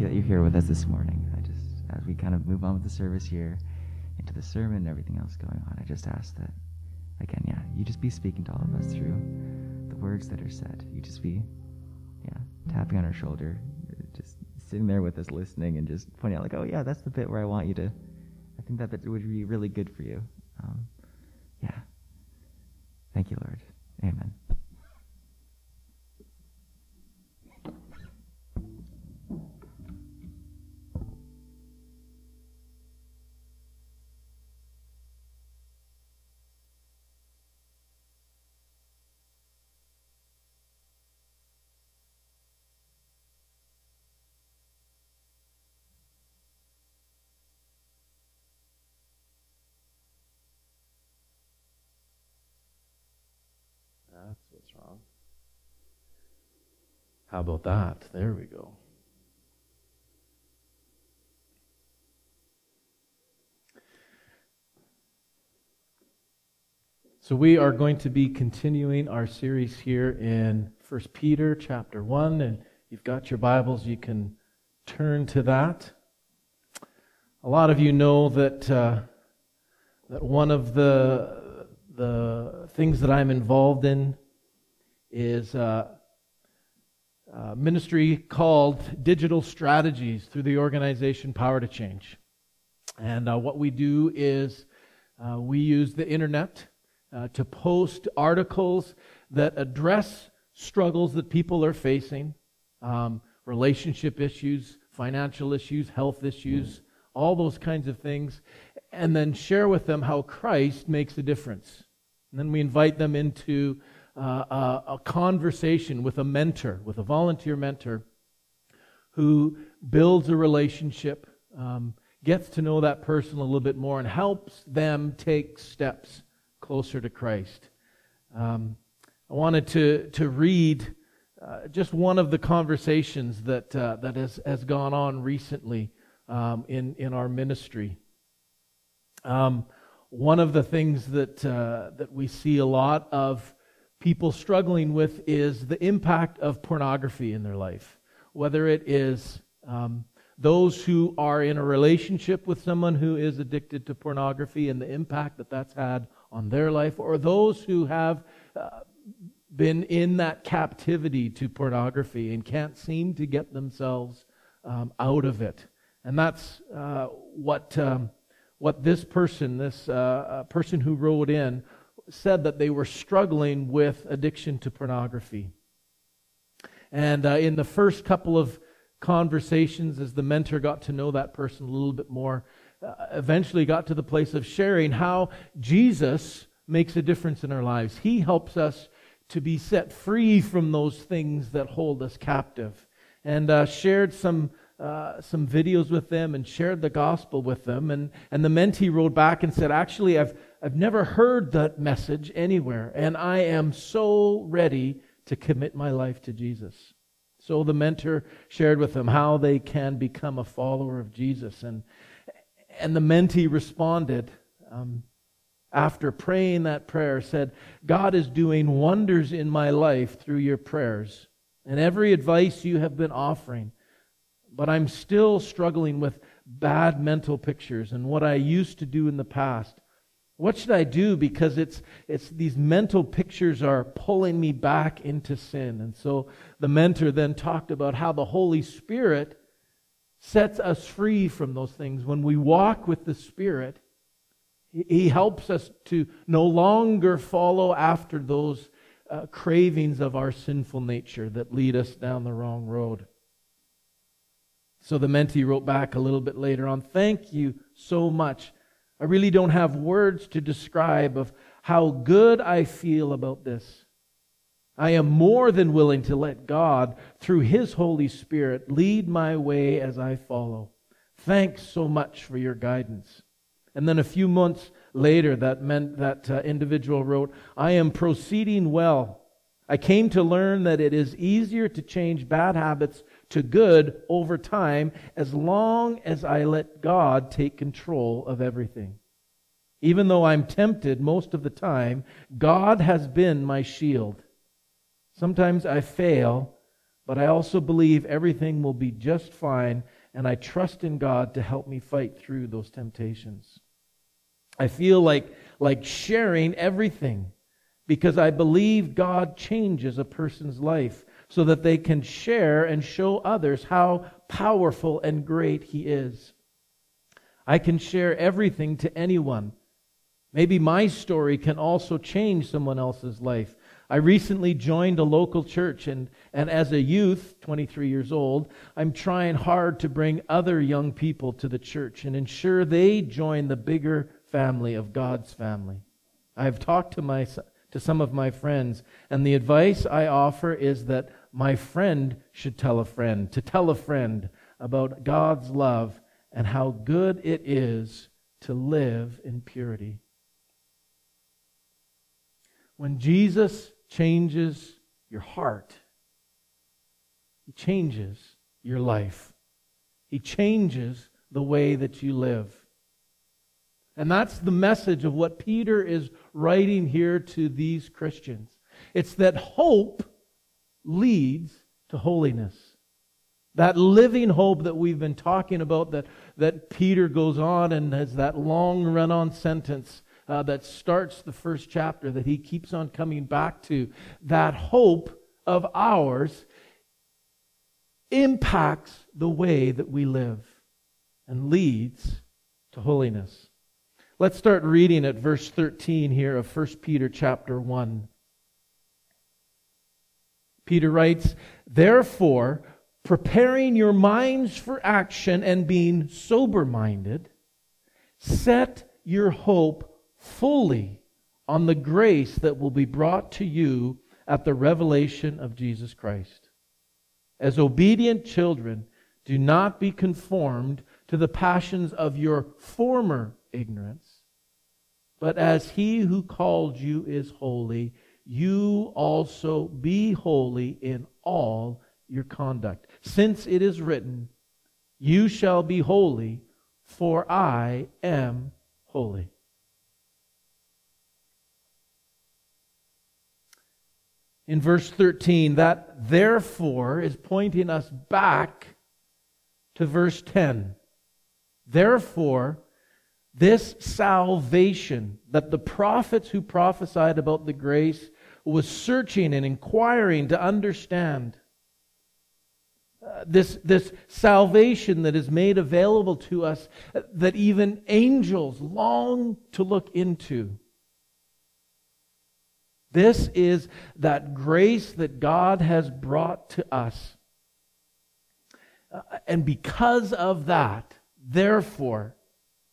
you that you're here with us this morning. I just, as we kind of move on with the service here, into the sermon and everything else going on, I just ask that, again, yeah, you just be speaking to all of us through the words that are said. You just be, yeah, tapping on our shoulder, just sitting there with us, listening, and just pointing out, like, oh yeah, that's the bit where I want you to. I think that bit would be really good for you. Um, yeah. Thank you, Lord. Amen. How about that? There we go. So we are going to be continuing our series here in 1 Peter chapter 1 and you've got your Bibles you can turn to that. A lot of you know that uh, that one of the the things that I'm involved in is uh, a ministry called Digital Strategies through the organization Power to Change. And uh, what we do is uh, we use the internet uh, to post articles that address struggles that people are facing, um, relationship issues, financial issues, health issues, all those kinds of things, and then share with them how Christ makes a difference. And then we invite them into uh, a, a conversation with a mentor, with a volunteer mentor, who builds a relationship, um, gets to know that person a little bit more, and helps them take steps closer to Christ. Um, I wanted to, to read uh, just one of the conversations that, uh, that has, has gone on recently um, in, in our ministry. Um, one of the things that, uh, that we see a lot of people struggling with is the impact of pornography in their life. Whether it is um, those who are in a relationship with someone who is addicted to pornography and the impact that that's had on their life, or those who have uh, been in that captivity to pornography and can't seem to get themselves um, out of it. And that's uh, what, um, what this person, this uh, person who wrote in, said that they were struggling with addiction to pornography. And uh, in the first couple of conversations, as the mentor got to know that person a little bit more, uh, eventually got to the place of sharing how Jesus makes a difference in our lives. He helps us to be set free from those things that hold us captive. And uh, shared some uh, some videos with them and shared the gospel with them. And, and the mentee wrote back and said, Actually, I've, I've never heard that message anywhere, and I am so ready to commit my life to Jesus. So the mentor shared with them how they can become a follower of Jesus. And, and the mentee responded um, after praying that prayer, said, God is doing wonders in my life through your prayers and every advice you have been offering. But I'm still struggling with bad mental pictures and what I used to do in the past. What should I do? Because it's, it's these mental pictures are pulling me back into sin. And so the mentor then talked about how the Holy Spirit sets us free from those things. When we walk with the Spirit, He helps us to no longer follow after those uh, cravings of our sinful nature that lead us down the wrong road. So the mentee wrote back a little bit later on, Thank you so much. I really don't have words to describe of how good I feel about this. I am more than willing to let God, through His Holy Spirit, lead my way as I follow. Thanks so much for your guidance. And then a few months later, that meant that uh, individual wrote, I am proceeding well. I came to learn that it is easier to change bad habits to good over time as long as I let God take control of everything. Even though I'm tempted most of the time, God has been my shield. Sometimes I fail, but I also believe everything will be just fine, and I trust in God to help me fight through those temptations. I feel like, like sharing everything because I believe God changes a person's life so that they can share and show others how powerful and great He is. I can share everything to anyone. Maybe my story can also change someone else's life. I recently joined a local church, and, and as a youth, 23 years old, I'm trying hard to bring other young people to the church and ensure they join the bigger family of God's family. I've talked to, my, to some of my friends, and the advice I offer is that my friend should tell a friend, to tell a friend about God's love and how good it is to live in purity. When Jesus changes your heart. He changes your life. He changes the way that you live. And that's the message of what Peter is writing here to these Christians. It's that hope leads to holiness. That living hope that we've been talking about, that, that Peter goes on and has that long run on sentence uh, that starts the first chapter that he keeps on coming back to, that hope of ours impacts the way that we live and leads to holiness. Let's start reading at verse 13 here of 1 Peter chapter 1. Peter writes, Therefore, preparing your minds for action and being sober minded, set your hope fully on the grace that will be brought to you at the revelation of Jesus Christ. As obedient children, do not be conformed to the passions of your former ignorance, but as he who called you is holy, you also be holy in all your conduct. Since it is written, You shall be holy, for I am holy. in verse 13, that therefore is pointing us back to verse 10. Therefore, this salvation that the prophets who prophesied about the grace was searching and inquiring to understand, uh, this, this salvation that is made available to us uh, that even angels long to look into this is that grace that God has brought to us. Uh, and because of that, therefore,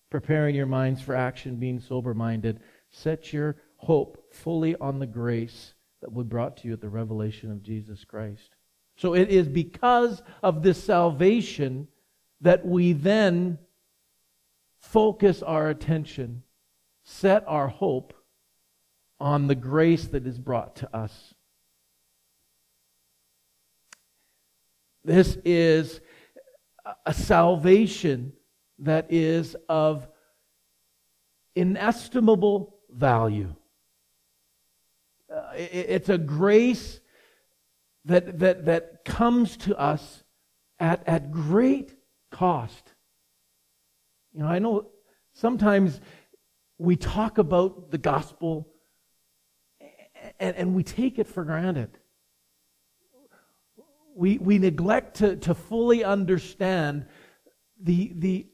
preparing your minds for action, being sober minded, set your hope fully on the grace that be brought to you at the revelation of Jesus Christ. So it is because of this salvation that we then focus our attention, set our hope on the grace that is brought to us. This is a salvation that is of inestimable value. It, it's a grace that, that, that comes to us at, at great cost. You know, I know sometimes we talk about the gospel and, and we take it for granted. We, we neglect to, to fully understand the, the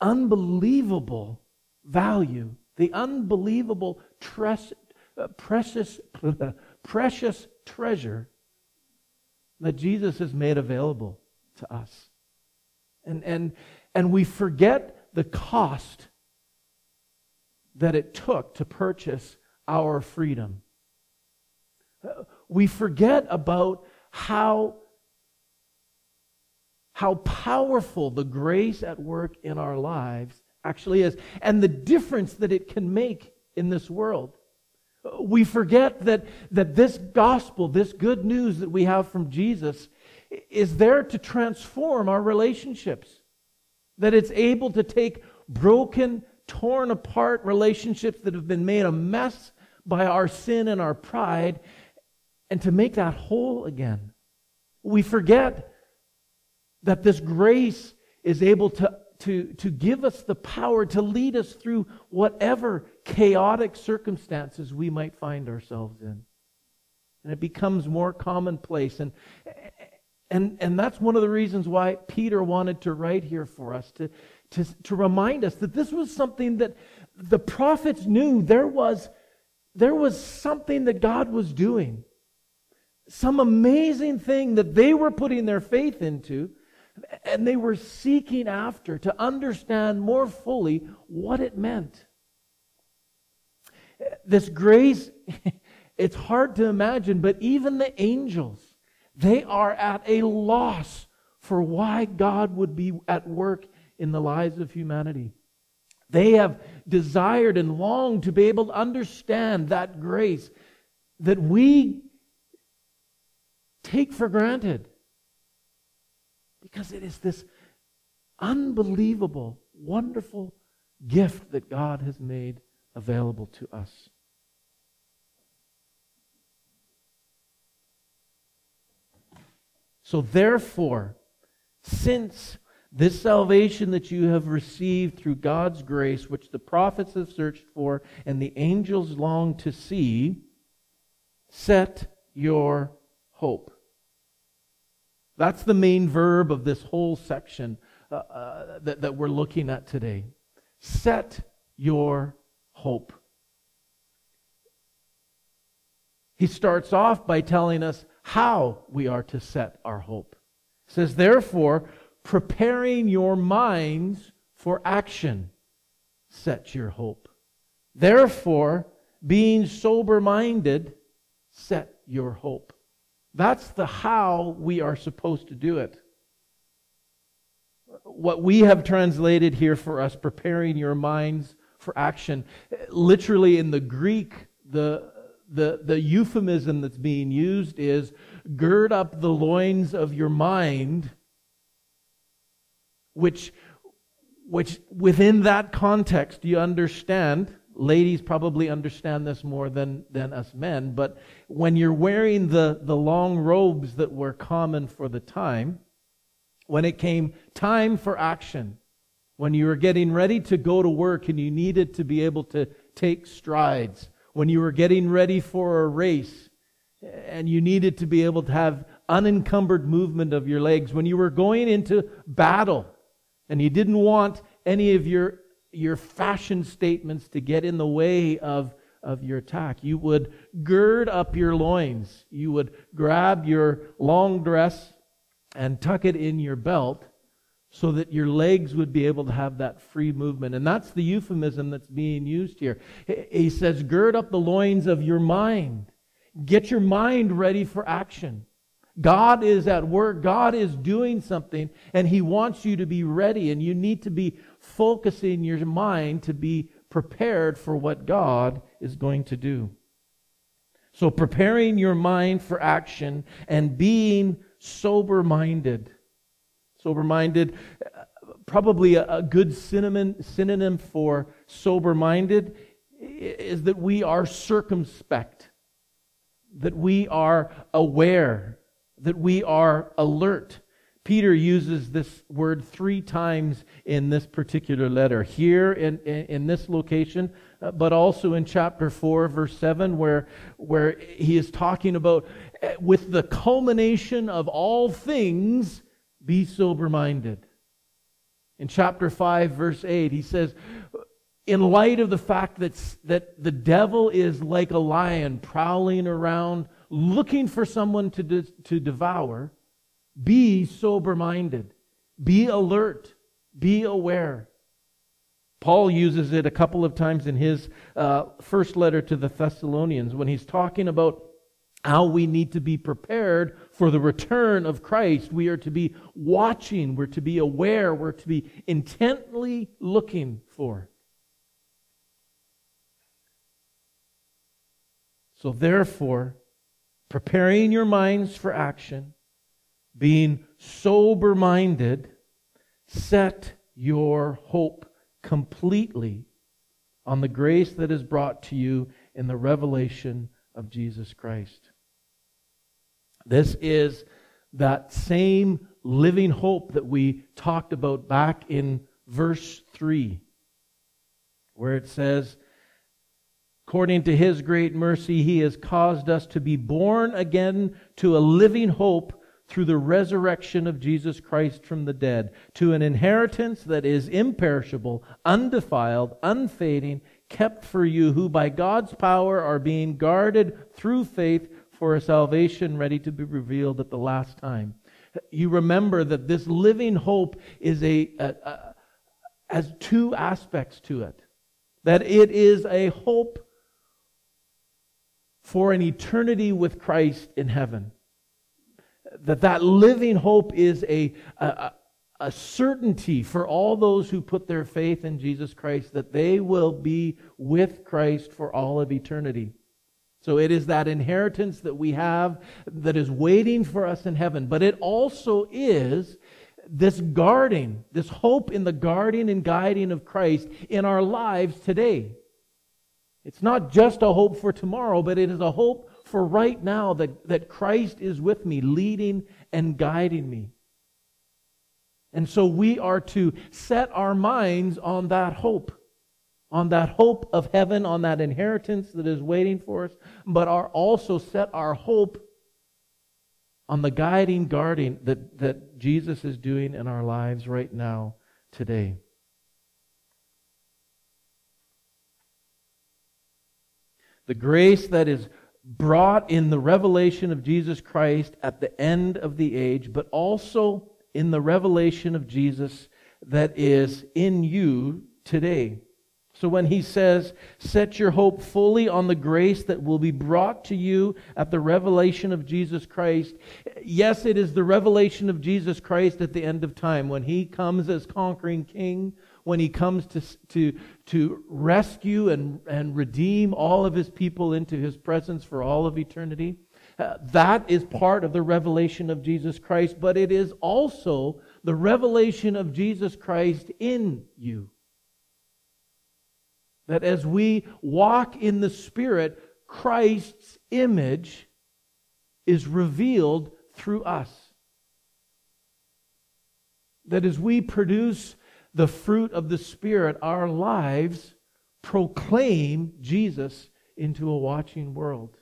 unbelievable value, the unbelievable tres, uh, precious, precious treasure that Jesus has made available to us. And, and, and we forget the cost that it took to purchase our freedom. We forget about how, how powerful the grace at work in our lives actually is and the difference that it can make in this world. We forget that, that this gospel, this good news that we have from Jesus, is there to transform our relationships. That it's able to take broken, torn apart relationships that have been made a mess by our sin and our pride and to make that whole again. We forget that this grace is able to, to, to give us the power to lead us through whatever chaotic circumstances we might find ourselves in. And it becomes more commonplace. And, and, and that's one of the reasons why Peter wanted to write here for us, to, to, to remind us that this was something that the prophets knew there was, there was something that God was doing. Some amazing thing that they were putting their faith into, and they were seeking after to understand more fully what it meant. This grace, it's hard to imagine, but even the angels, they are at a loss for why God would be at work in the lives of humanity. They have desired and longed to be able to understand that grace that we take for granted. Because it is this unbelievable, wonderful gift that God has made available to us. So, therefore, since this salvation that you have received through God's grace, which the prophets have searched for and the angels long to see, set your hope. That's the main verb of this whole section uh, uh, that, that we're looking at today. Set your hope. He starts off by telling us how we are to set our hope. It says, therefore, preparing your minds for action, set your hope. Therefore, being sober minded, set your hope. That's the how we are supposed to do it. What we have translated here for us, preparing your minds for action, literally in the Greek, the the, the euphemism that's being used is gird up the loins of your mind, which, which within that context you understand, ladies probably understand this more than, than us men, but when you're wearing the, the long robes that were common for the time, when it came time for action, when you were getting ready to go to work and you needed to be able to take strides, when you were getting ready for a race and you needed to be able to have unencumbered movement of your legs, when you were going into battle and you didn't want any of your, your fashion statements to get in the way of, of your attack, you would gird up your loins. You would grab your long dress and tuck it in your belt so that your legs would be able to have that free movement. And that's the euphemism that's being used here. He says, gird up the loins of your mind. Get your mind ready for action. God is at work. God is doing something and He wants you to be ready and you need to be focusing your mind to be prepared for what God is going to do. So preparing your mind for action and being sober minded sober minded. Probably a, a good synonym, synonym for sober minded is that we are circumspect, that we are aware, that we are alert. Peter uses this word three times in this particular letter. Here in, in, in, this location, uh, but also in chapter 4, verse 7, where, where he is talking about uh, with the culmination of all things, be sober minded. In chapter 5, verse 8, he says, in light of the fact that, that the devil is like a lion prowling around looking for someone to, de- to devour, be sober minded, be alert, be aware. Paul uses it a couple of times in his uh, first letter to the Thessalonians when he's talking about how we need to be prepared for the return of Christ. We are to be watching, we're to be aware, we're to be intently looking for. So, therefore, preparing your minds for action, being sober minded, set your hope completely on the grace that is brought to you in the revelation of Jesus Christ. This is that same living hope that we talked about back in verse 3, where it says, According to his great mercy, he has caused us to be born again to a living hope through the resurrection of Jesus Christ from the dead, to an inheritance that is imperishable, undefiled, unfading, kept for you, who by God's power are being guarded through faith for a salvation ready to be revealed at the last time. You remember that this living hope is a, a, a has two aspects to it. That it is a hope for an eternity with Christ in heaven that that living hope is a, a, a certainty for all those who put their faith in Jesus Christ that they will be with Christ for all of eternity. So it is that inheritance that we have that is waiting for us in heaven. But it also is this guarding, this hope in the guarding and guiding of Christ in our lives today. It's not just a hope for tomorrow, but it is a hope for right now that, that Christ is with me, leading and guiding me. And so we are to set our minds on that hope, on that hope of heaven, on that inheritance that is waiting for us, but are also set our hope on the guiding, guarding that, that Jesus is doing in our lives right now, today. The grace that is brought in the revelation of Jesus Christ at the end of the age, but also in the revelation of Jesus that is in you today. So when he says, set your hope fully on the grace that will be brought to you at the revelation of Jesus Christ, yes, it is the revelation of Jesus Christ at the end of time when he comes as conquering king, when he comes to, to, to rescue and, and redeem all of his people into his presence for all of eternity. Uh, that is part of the revelation of Jesus Christ, but it is also the revelation of Jesus Christ in you. That as we walk in the Spirit, Christ's image is revealed through us. That as we produce the fruit of the Spirit, our lives proclaim Jesus into a watching world.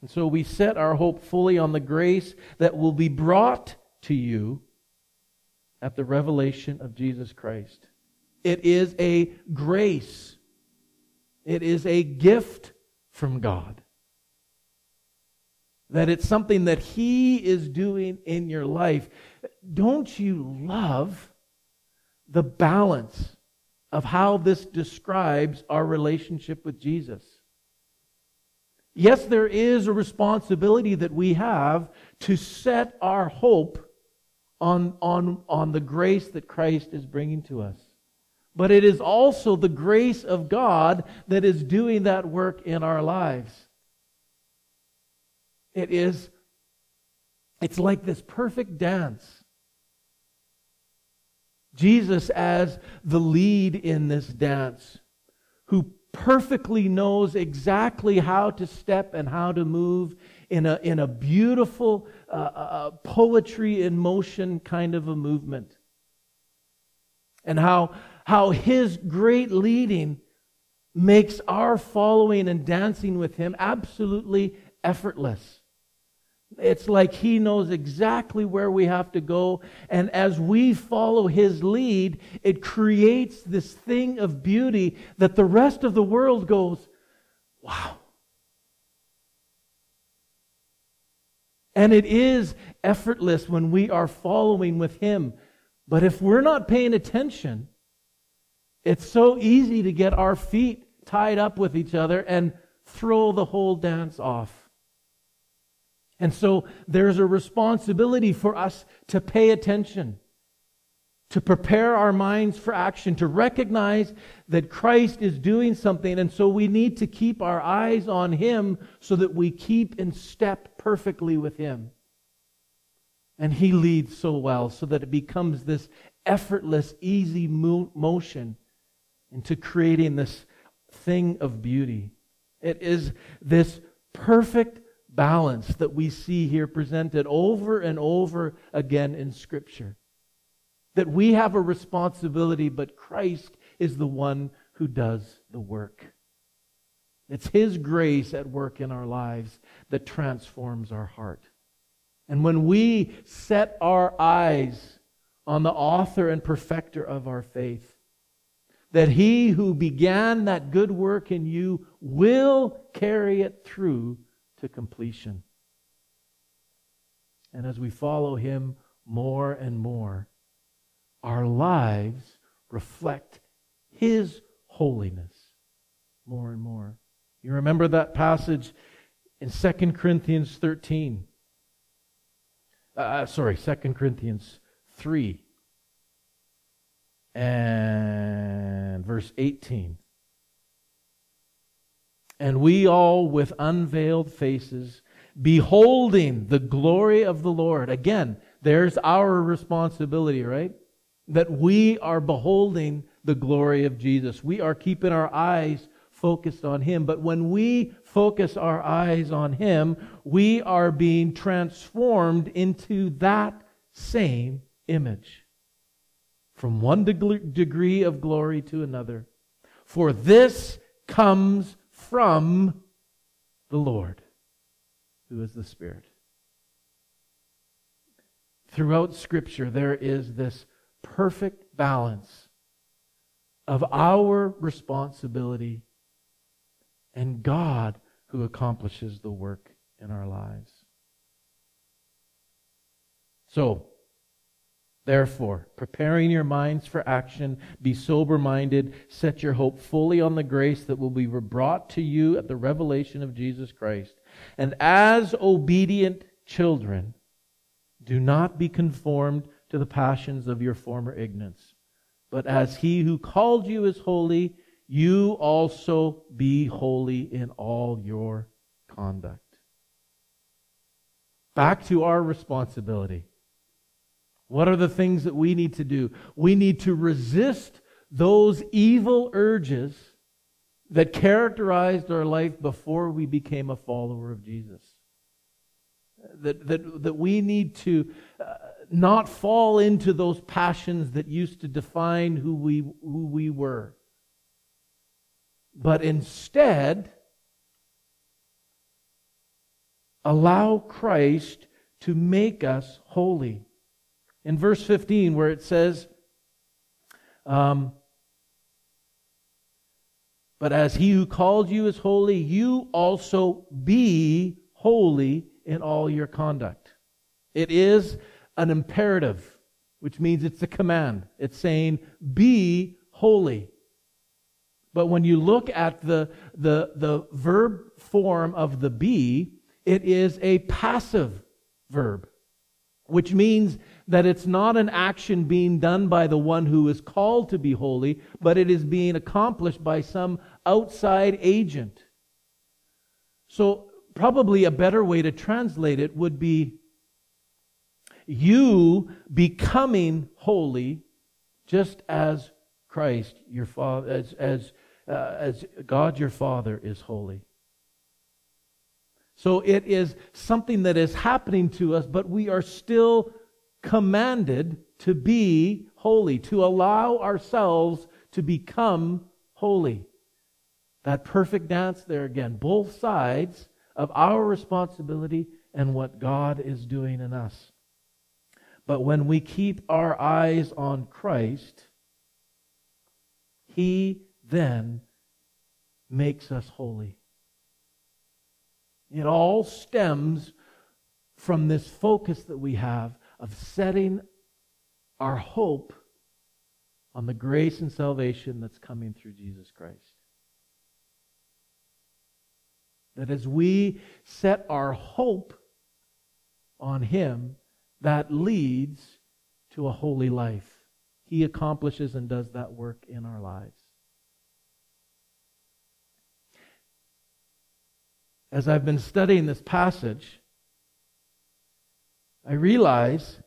And so we set our hope fully on the grace that will be brought to you at the revelation of Jesus Christ. It is a grace. It is a gift from God. That it's something that He is doing in your life. Don't you love the balance of how this describes our relationship with Jesus? Yes, there is a responsibility that we have to set our hope on, on, on the grace that Christ is bringing to us. But it is also the grace of God that is doing that work in our lives. It is, it's like this perfect dance Jesus as the lead in this dance, who perfectly knows exactly how to step and how to move in a, in a beautiful uh, uh, uh, poetry in motion kind of a movement. And how, how his great leading makes our following and dancing with him absolutely effortless. It's like He knows exactly where we have to go. And as we follow His lead, it creates this thing of beauty that the rest of the world goes, wow. And it is effortless when we are following with Him. But if we're not paying attention, it's so easy to get our feet tied up with each other and throw the whole dance off. And so there's a responsibility for us to pay attention, to prepare our minds for action, to recognize that Christ is doing something. And so we need to keep our eyes on Him so that we keep in step perfectly with Him. And He leads so well so that it becomes this effortless, easy motion into creating this thing of beauty. It is this perfect balance that we see here presented over and over again in Scripture. That we have a responsibility, but Christ is the one who does the work. It's His grace at work in our lives that transforms our heart. And when we set our eyes on the author and perfecter of our faith, that he who began that good work in you will carry it through to completion. And as we follow him more and more, our lives reflect his holiness more and more. You remember that passage in 2 Corinthians 13. Uh, uh sorry, 2 Corinthians 3 and verse 18. And we all with unveiled faces, beholding the glory of the Lord. Again, there's our responsibility, right? That we are beholding the glory of Jesus. We are keeping our eyes focused on Him. But when we focus our eyes on Him, we are being transformed into that same image. From one degree of glory to another. For this comes from the Lord, who is the Spirit. Throughout Scripture, there is this perfect balance of our responsibility and God who accomplishes the work in our lives. So, Therefore, preparing your minds for action, be sober minded, set your hope fully on the grace that will be brought to you at the revelation of Jesus Christ. And as obedient children, do not be conformed to the passions of your former ignorance. But as he who called you is holy, you also be holy in all your conduct. Back to our responsibility. What are the things that we need to do? We need to resist those evil urges that characterized our life before we became a follower of Jesus. That, that, that we need to uh, not fall into those passions that used to define who we, who we were. But instead, allow Christ to make us holy in verse 15 where it says, um, But as he who called you is holy, you also be holy in all your conduct. It is an imperative, which means it's a command. It's saying, Be holy. But when you look at the, the, the verb form of the be, it is a passive verb, which means that it's not an action being done by the one who is called to be holy, but it is being accomplished by some outside agent. So, probably a better way to translate it would be you becoming holy just as Christ, your Father, as, as, uh, as God your Father is holy. So it is something that is happening to us, but we are still commanded to be holy, to allow ourselves to become holy. That perfect dance there again, both sides of our responsibility and what God is doing in us. But when we keep our eyes on Christ, He then makes us holy. It all stems from this focus that we have of setting our hope on the grace and salvation that's coming through Jesus Christ. That as we set our hope on Him, that leads to a holy life. He accomplishes and does that work in our lives. As I've been studying this passage, I realize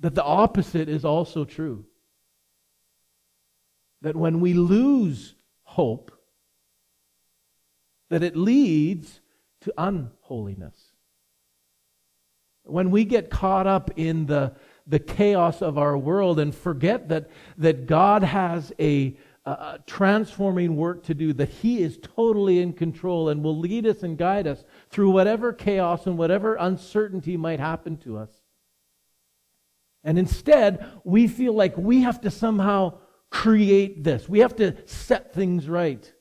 that the opposite is also true. That when we lose hope, that it leads to unholiness. When we get caught up in the, the chaos of our world and forget that, that God has a, a transforming work to do, that He is totally in control and will lead us and guide us through whatever chaos and whatever uncertainty might happen to us. And instead, we feel like we have to somehow create this. We have to set things right.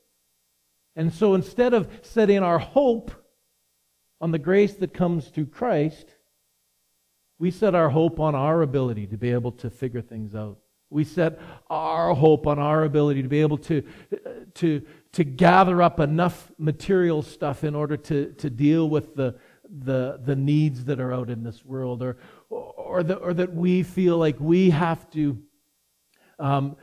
And so instead of setting our hope on the grace that comes through Christ, we set our hope on our ability to be able to figure things out. We set our hope on our ability to be able to, to, to gather up enough material stuff in order to, to deal with the, the, the needs that are out in this world, or, or, the, or that we feel like we have to um,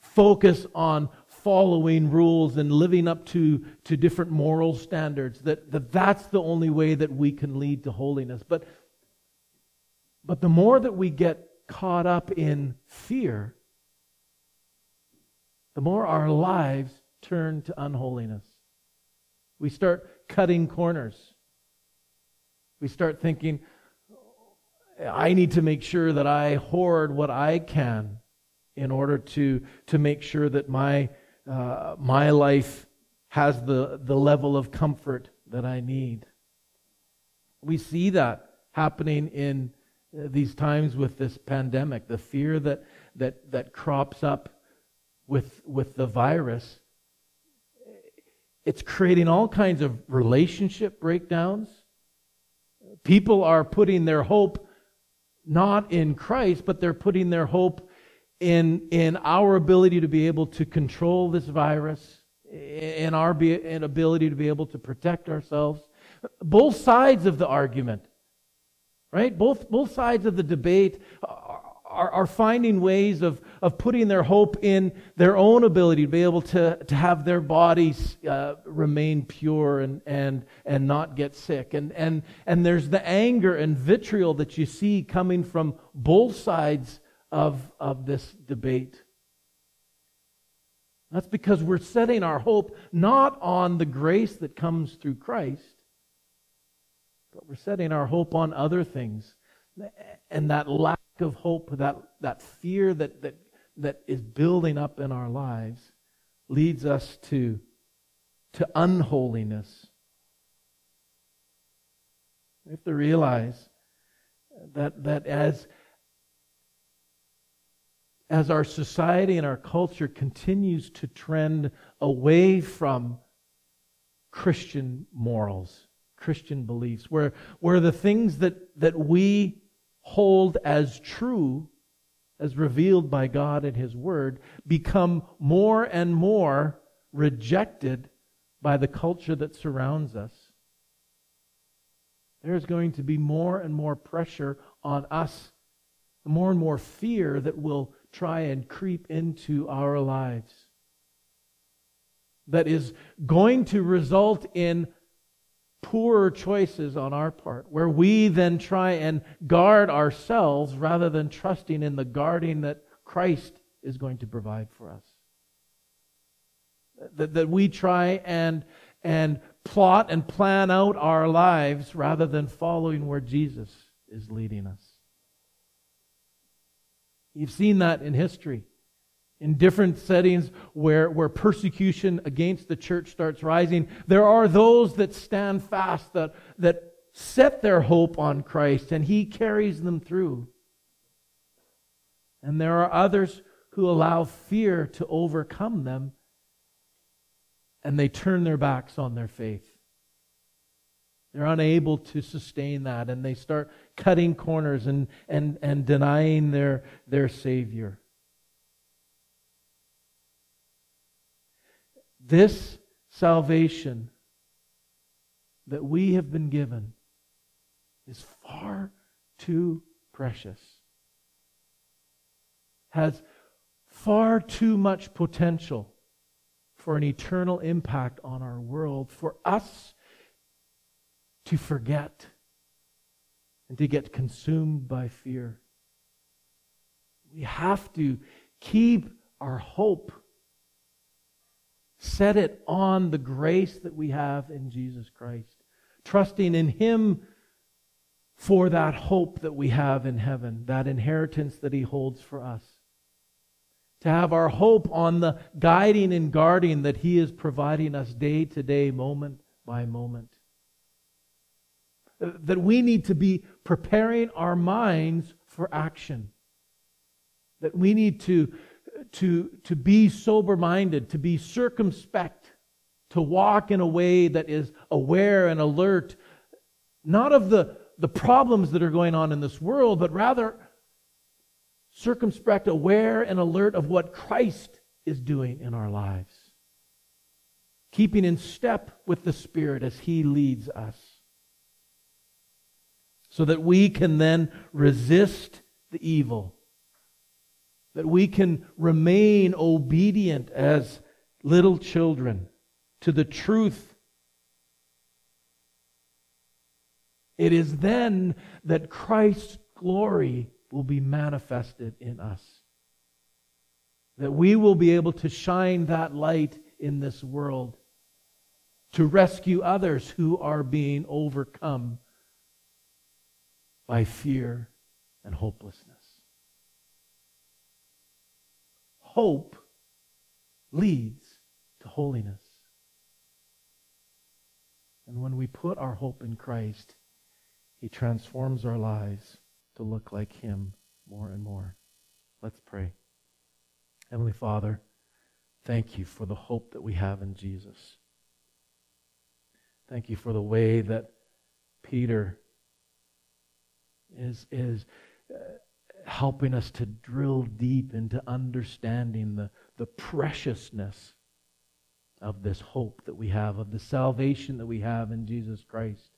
focus on following rules and living up to, to different moral standards, that, that that's the only way that we can lead to holiness. But, but the more that we get caught up in fear, the more our lives turn to unholiness. We start cutting corners. We start thinking, I need to make sure that I hoard what I can in order to, to make sure that my, uh, my life has the, the level of comfort that I need. We see that happening in these times with this pandemic, the fear that, that, that crops up with, with the virus. It's creating all kinds of relationship breakdowns. People are putting their hope not in Christ, but they're putting their hope in, in our ability to be able to control this virus, in our be, in ability to be able to protect ourselves. Both sides of the argument, right? Both, both sides of the debate are, are finding ways of, of putting their hope in their own ability to be able to, to have their bodies uh, remain pure and, and, and not get sick. And, and, and there's the anger and vitriol that you see coming from both sides of, of this debate. That's because we're setting our hope not on the grace that comes through Christ, we're setting our hope on other things. And that lack of hope, that, that fear that, that, that is building up in our lives, leads us to, to unholiness. We have to realize that, that as, as our society and our culture continues to trend away from Christian morals, Christian beliefs, where, where the things that, that we hold as true, as revealed by God in His Word, become more and more rejected by the culture that surrounds us. There's going to be more and more pressure on us, more and more fear that will try and creep into our lives. That is going to result in poorer choices on our part, where we then try and guard ourselves rather than trusting in the guarding that Christ is going to provide for us. That, that we try and, and plot and plan out our lives rather than following where Jesus is leading us. You've seen that in history in different settings where, where persecution against the church starts rising, there are those that stand fast, that, that set their hope on Christ, and He carries them through. And there are others who allow fear to overcome them, and they turn their backs on their faith. They're unable to sustain that, and they start cutting corners and, and, and denying their, their Savior. This salvation that we have been given is far too precious, has far too much potential for an eternal impact on our world, for us to forget and to get consumed by fear. We have to keep our hope Set it on the grace that we have in Jesus Christ. trusting in Him for that hope that we have in heaven, that inheritance that He holds for us. To have our hope on the guiding and guarding that He is providing us day to day, moment by moment. That we need to be preparing our minds for action. That we need to, to, to be sober minded, to be circumspect, to walk in a way that is aware and alert, not of the, the problems that are going on in this world, but rather circumspect, aware, and alert of what Christ is doing in our lives. Keeping in step with the Spirit as He leads us. So that we can then resist the evil. That we can remain obedient as little children to the truth. It is then that Christ's glory will be manifested in us. That we will be able to shine that light in this world to rescue others who are being overcome by fear and hopelessness. Hope leads to holiness. And when we put our hope in Christ, He transforms our lives to look like Him more and more. Let's pray. Heavenly Father, thank you for the hope that we have in Jesus. Thank you for the way that Peter is, is uh, helping us to drill deep into understanding the, the preciousness of this hope that we have, of the salvation that we have in Jesus Christ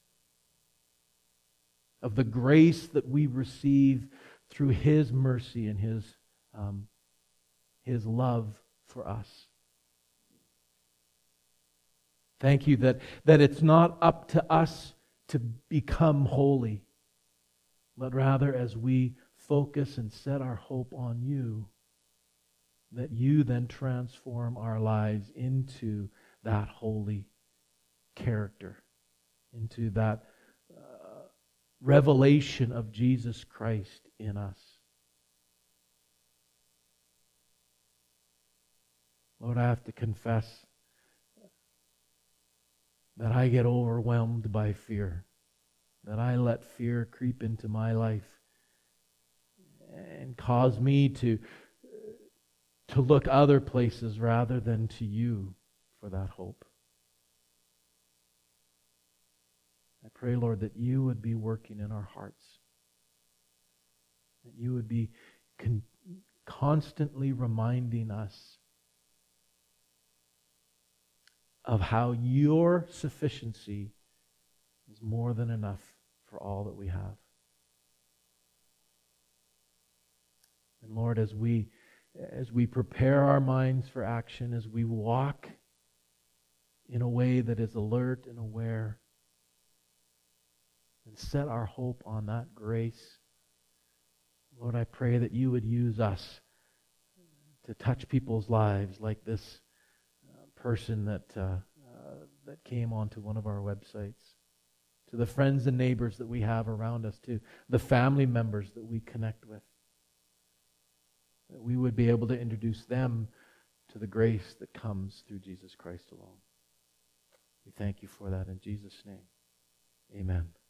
of the grace that we receive through His mercy and His, um, His love for us. Thank you that, that it's not up to us to become holy, but rather as we focus and set our hope on you, that you then transform our lives into that holy character, into that uh, revelation of Jesus Christ in us. Lord, I have to confess that I get overwhelmed by fear, that I let fear creep into my life and cause me to, to look other places rather than to you for that hope. I pray, Lord, that you would be working in our hearts. That you would be con- constantly reminding us of how your sufficiency is more than enough for all that we have. And Lord, as we as we prepare our minds for action, as we walk in a way that is alert and aware, and set our hope on that grace. Lord, I pray that you would use us to touch people's lives like this uh, person that, uh, uh, that came onto one of our websites, to the friends and neighbors that we have around us, to the family members that we connect with. That we would be able to introduce them to the grace that comes through Jesus Christ alone. We thank you for that in Jesus' name. Amen.